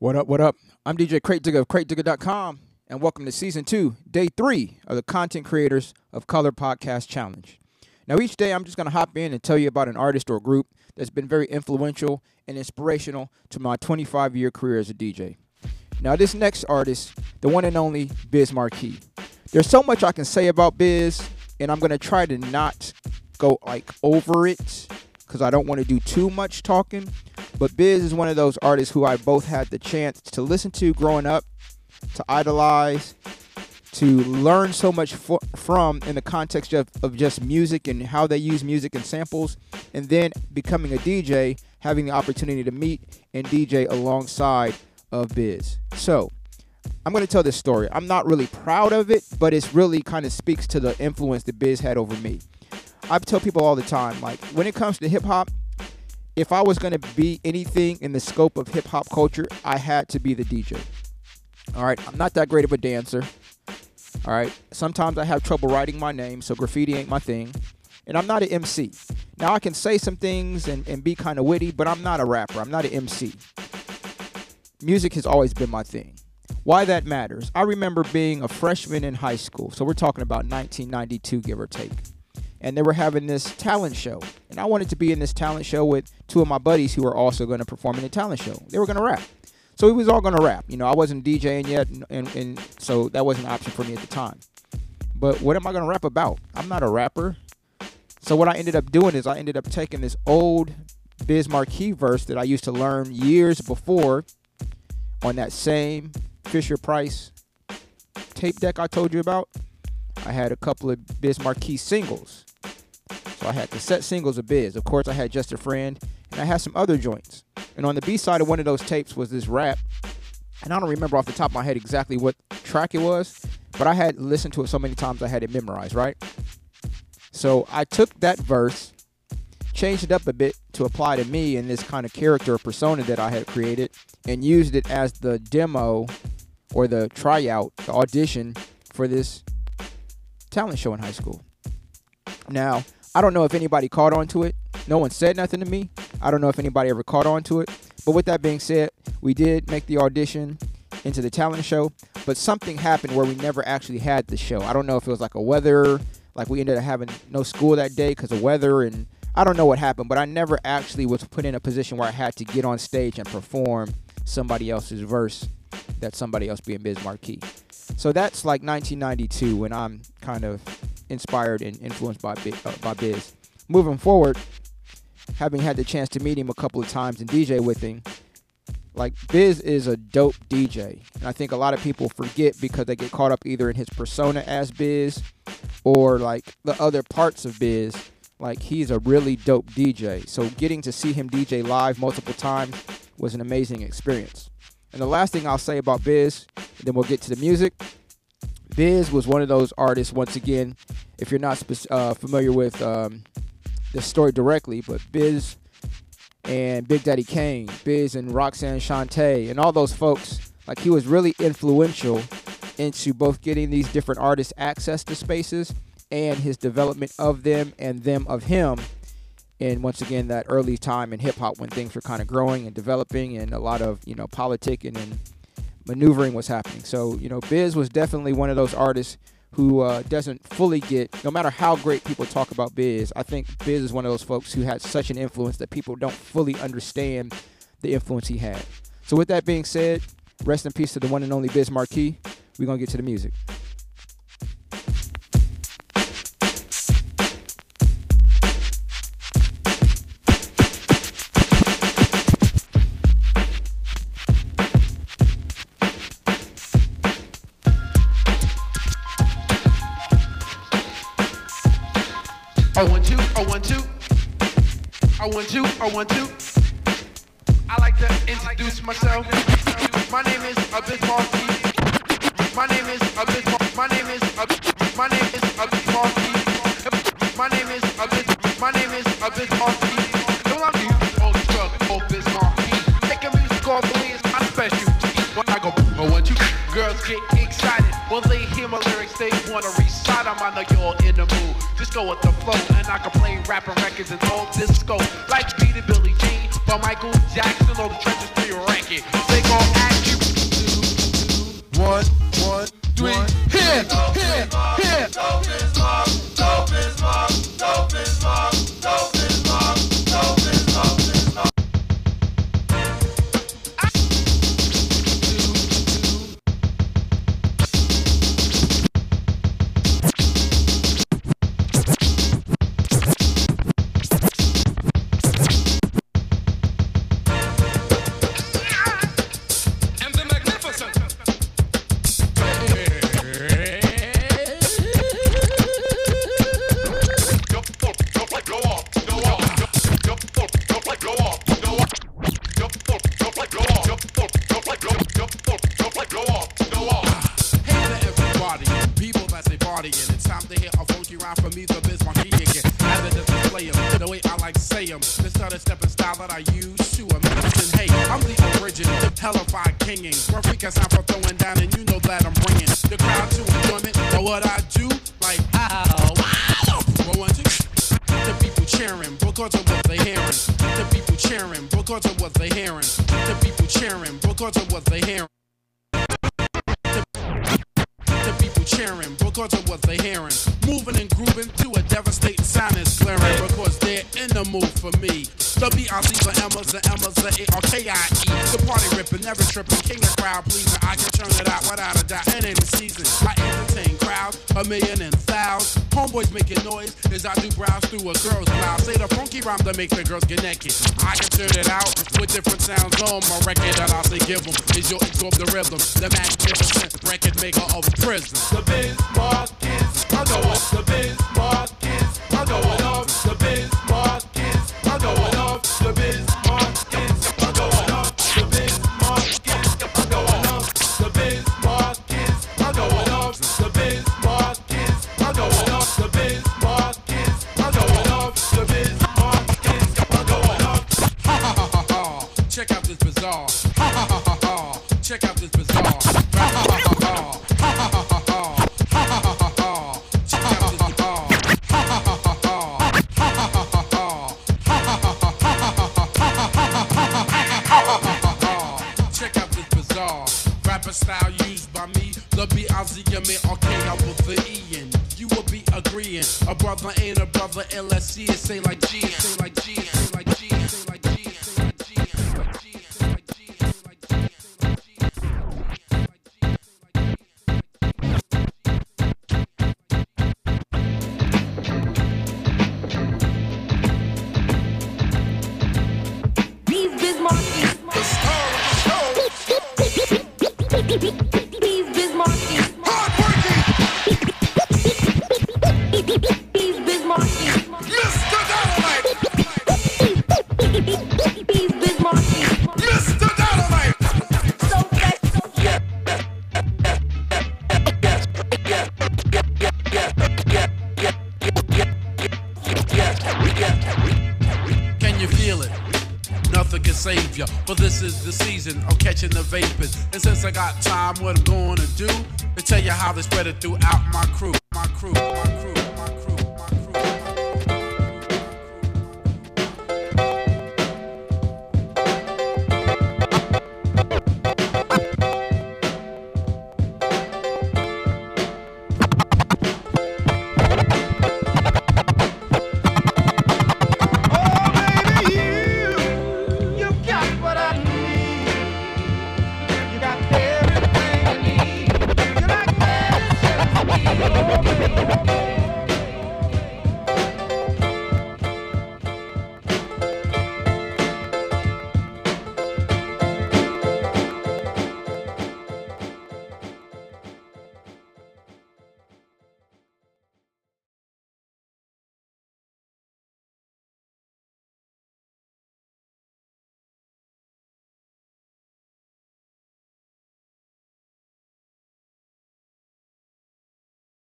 What up, what up? I'm DJ KrateDigga of KrateDigga.com, and welcome to Season 2, Day 3 of the Content Creators of Color Podcast Challenge. Now, each day I'm just going to hop in and tell you about an artist or group that's been very influential and inspirational to my 25 year career as a DJ. Now, this next artist, the one and only Biz Markie. There's so much I can say about Biz, and I'm going to try to not go like over it because I don't want to do too much talking. But Biz is one of those artists who I both had the chance to listen to growing up, to idolize, to learn so much for, from in the context of, of just music and how they use music and samples, and then becoming a DJ, having the opportunity to meet and DJ alongside of Biz. So, I'm going to tell this story. I'm not really proud of it, but it's really kind of speaks to the influence that Biz had over me. I tell people all the time, like when it comes to hip hop, if I was going to be anything in the scope of hip hop culture, I had to be the DJ. All right, I'm not that great of a dancer. All right, sometimes I have trouble writing my name, so graffiti ain't my thing. And I'm not an MC. Now I can say some things and, and be kind of witty, but I'm not a rapper. I'm not an MC. Music has always been my thing. Why that matters? I remember being a freshman in high school, so we're talking about 1992, give or take and they were having this talent show. And I wanted to be in this talent show with two of my buddies who were also going to perform in the talent show. They were going to rap. So we was all going to rap. You know, I wasn't DJing yet, and, and, and so that wasn't an option for me at the time. But what am I going to rap about? I'm not a rapper. So what I ended up doing is I ended up taking this old Biz Markie verse that I used to learn years before on that same Fisher Price tape deck I told you about. I had a couple of Biz Markie singles so I had cassette singles of Biz. Of course, I had Just a Friend, and I had some other joints. And on the B side of one of those tapes was this rap. And I don't remember off the top of my head exactly what track it was, but I had listened to it so many times I had it memorized, right? So I took that verse, changed it up a bit to apply to me and this kind of character or persona that I had created, and used it as the demo or the tryout, the audition for this talent show in high school. Now, I don't know if anybody caught on to it. No one said nothing to me. I don't know if anybody ever caught on to it. But with that being said, we did make the audition into the talent show, but something happened where we never actually had the show. I don't know if it was like a weather, like we ended up having no school that day because of weather, and I don't know what happened, but I never actually was put in a position where I had to get on stage and perform somebody else's verse that somebody else being Biz Markie. So that's like 1992 when I'm kind of inspired and influenced by uh, by Biz. Moving forward, having had the chance to meet him a couple of times and DJ with him, like Biz is a dope DJ, and I think a lot of people forget because they get caught up either in his persona as Biz or like the other parts of Biz. Like he's a really dope DJ. So getting to see him DJ live multiple times was an amazing experience. And the last thing I'll say about Biz, then we'll get to the music, Biz was one of those artists. Once again, if you're not uh, familiar with um, the story directly, but Biz and Big Daddy Kane, Biz and Roxanne Shante, and all those folks, like he was really influential into both getting these different artists access to spaces and his development of them and them of him. And once again, that early time in hip hop when things were kind of growing and developing, and a lot of you know politicking and maneuvering was happening. So, you know, Biz was definitely one of those artists who uh, doesn't fully get, no matter how great people talk about Biz, I think Biz is one of those folks who had such an influence that people don't fully understand the influence he had. So, with that being said, rest in peace to the one and only Biz Markie. We're going to get to the music. I want to. I want you. I like to introduce myself. My name is Abyss Markie. My name is Abyss. My name is My name is Abyss Markie. My name is Abyss. My name is Abyss Markie. get excited. When well, they hear my lyrics, they wanna recite them. I know you're in the mood. Just go with the flow, and I can play rapping records and old disco. Like Peter Billy Jean, but Michael Jackson or the trenches to your ranking. They gon' ask you. One, one, three, one, here, here, here. Nullified kinging. Perfect sound for throwing down, and you know that I'm bringing the crowd to enjoyment. But what I do, like how, wow, roll into the people cheering because of what they hearing. The people cheering because of what they hearing. The people cheering because of what they hearing. The people cheering because of what they hearing. Moving and grooving to a devastating sound is glaring because they're the mood for me. The for Emma's, the Emma's, the A-R-K-I-E. The party ripping, never tripping, king of crowd pleasing. I can turn it out without a doubt, and in the season. I entertain crowds, a million and thousands. Homeboys making noise as I do browse through a girl's mouth. Say the funky rhyme that make the girls get naked. I can turn it out with different sounds on my record that I say give them. Is your absorb the rhythm, the magnificent record maker of prison. The Bismarck is a going, the Bismarck is a going off, bizarre rapper style used by me. The B-I-Z-M-A-R-K, I will the E and you will be agreeing. A brother ain't a brother, LSC, it say like G, say like G, say like G, say like G, you feel it? Nothing can save you, but this is the season of catching the vapors. And since I got time, what I'm to do to tell you how they spread it throughout my crew, my crew, my crew.